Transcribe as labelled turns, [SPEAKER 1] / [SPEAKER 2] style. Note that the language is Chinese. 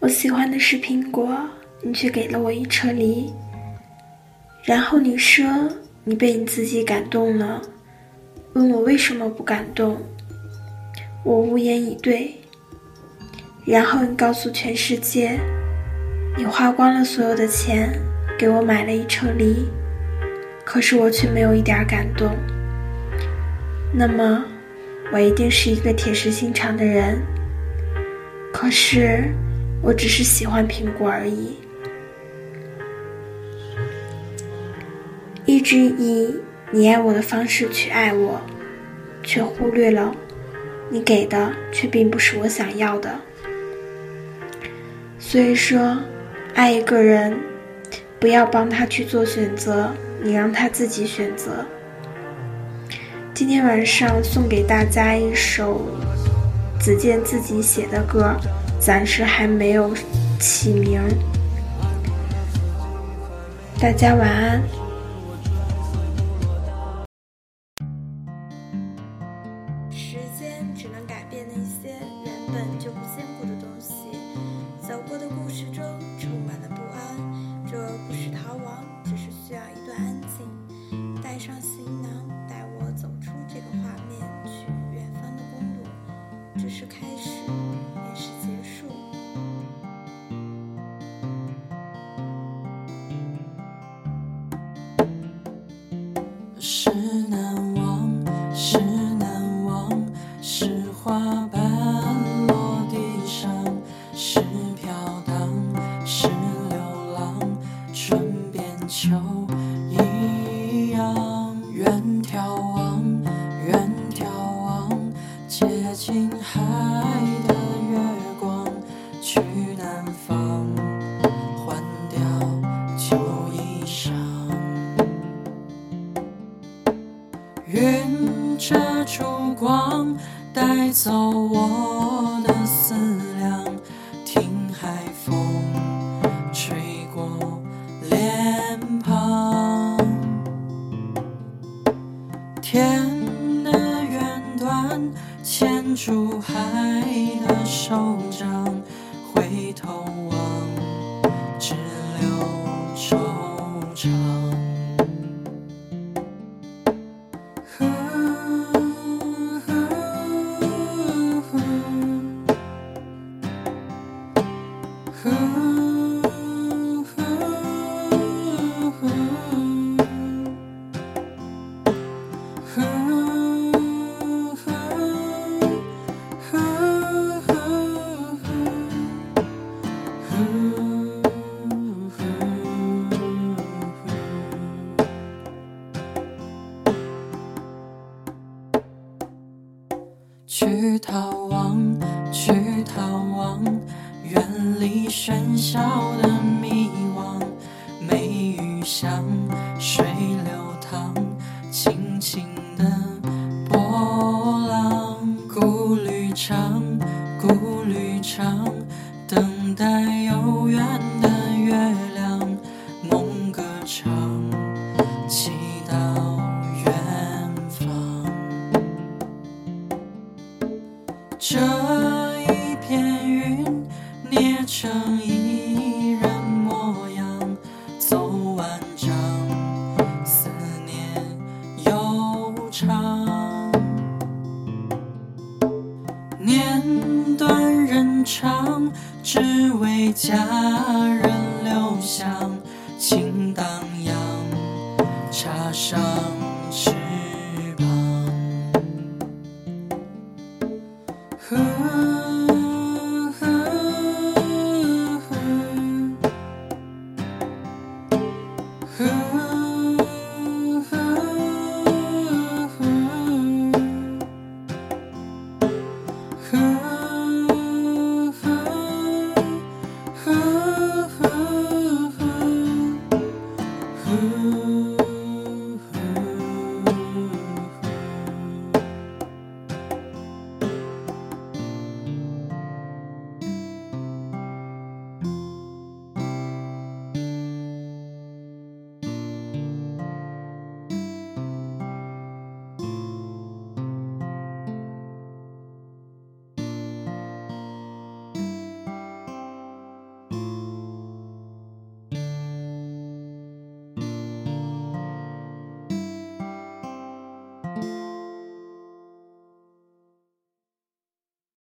[SPEAKER 1] 我喜欢的是苹果，你却给了我一车梨。然后你说你被你自己感动了，问我为什么不感动。我无言以对。然后你告诉全世界，你花光了所有的钱给我买了一车梨，可是我却没有一点感动。那么，我一定是一个铁石心肠的人。可是，我只是喜欢苹果而已。一直以你爱我的方式去爱我，却忽略了你给的却并不是我想要的。所以说，爱一个人，不要帮他去做选择，你让他自己选择。今天晚上送给大家一首子健自己写的歌，暂时还没有起名。大家晚安。
[SPEAKER 2] 时间只能改变那些原本就不坚固的东西。走过的故事中
[SPEAKER 3] 海的月光，去南方，换掉旧衣裳。云遮住光，带走我的思牵住海的手掌，回头望，只留惆怅。去逃亡，去逃亡，远离喧嚣的迷惘。梅雨香，水流淌，轻轻的波浪。顾虑长，顾虑长，等待捏成一人模样，走完章，思念悠长。念短人长，只为佳人留香，情荡漾，茶上。Mm.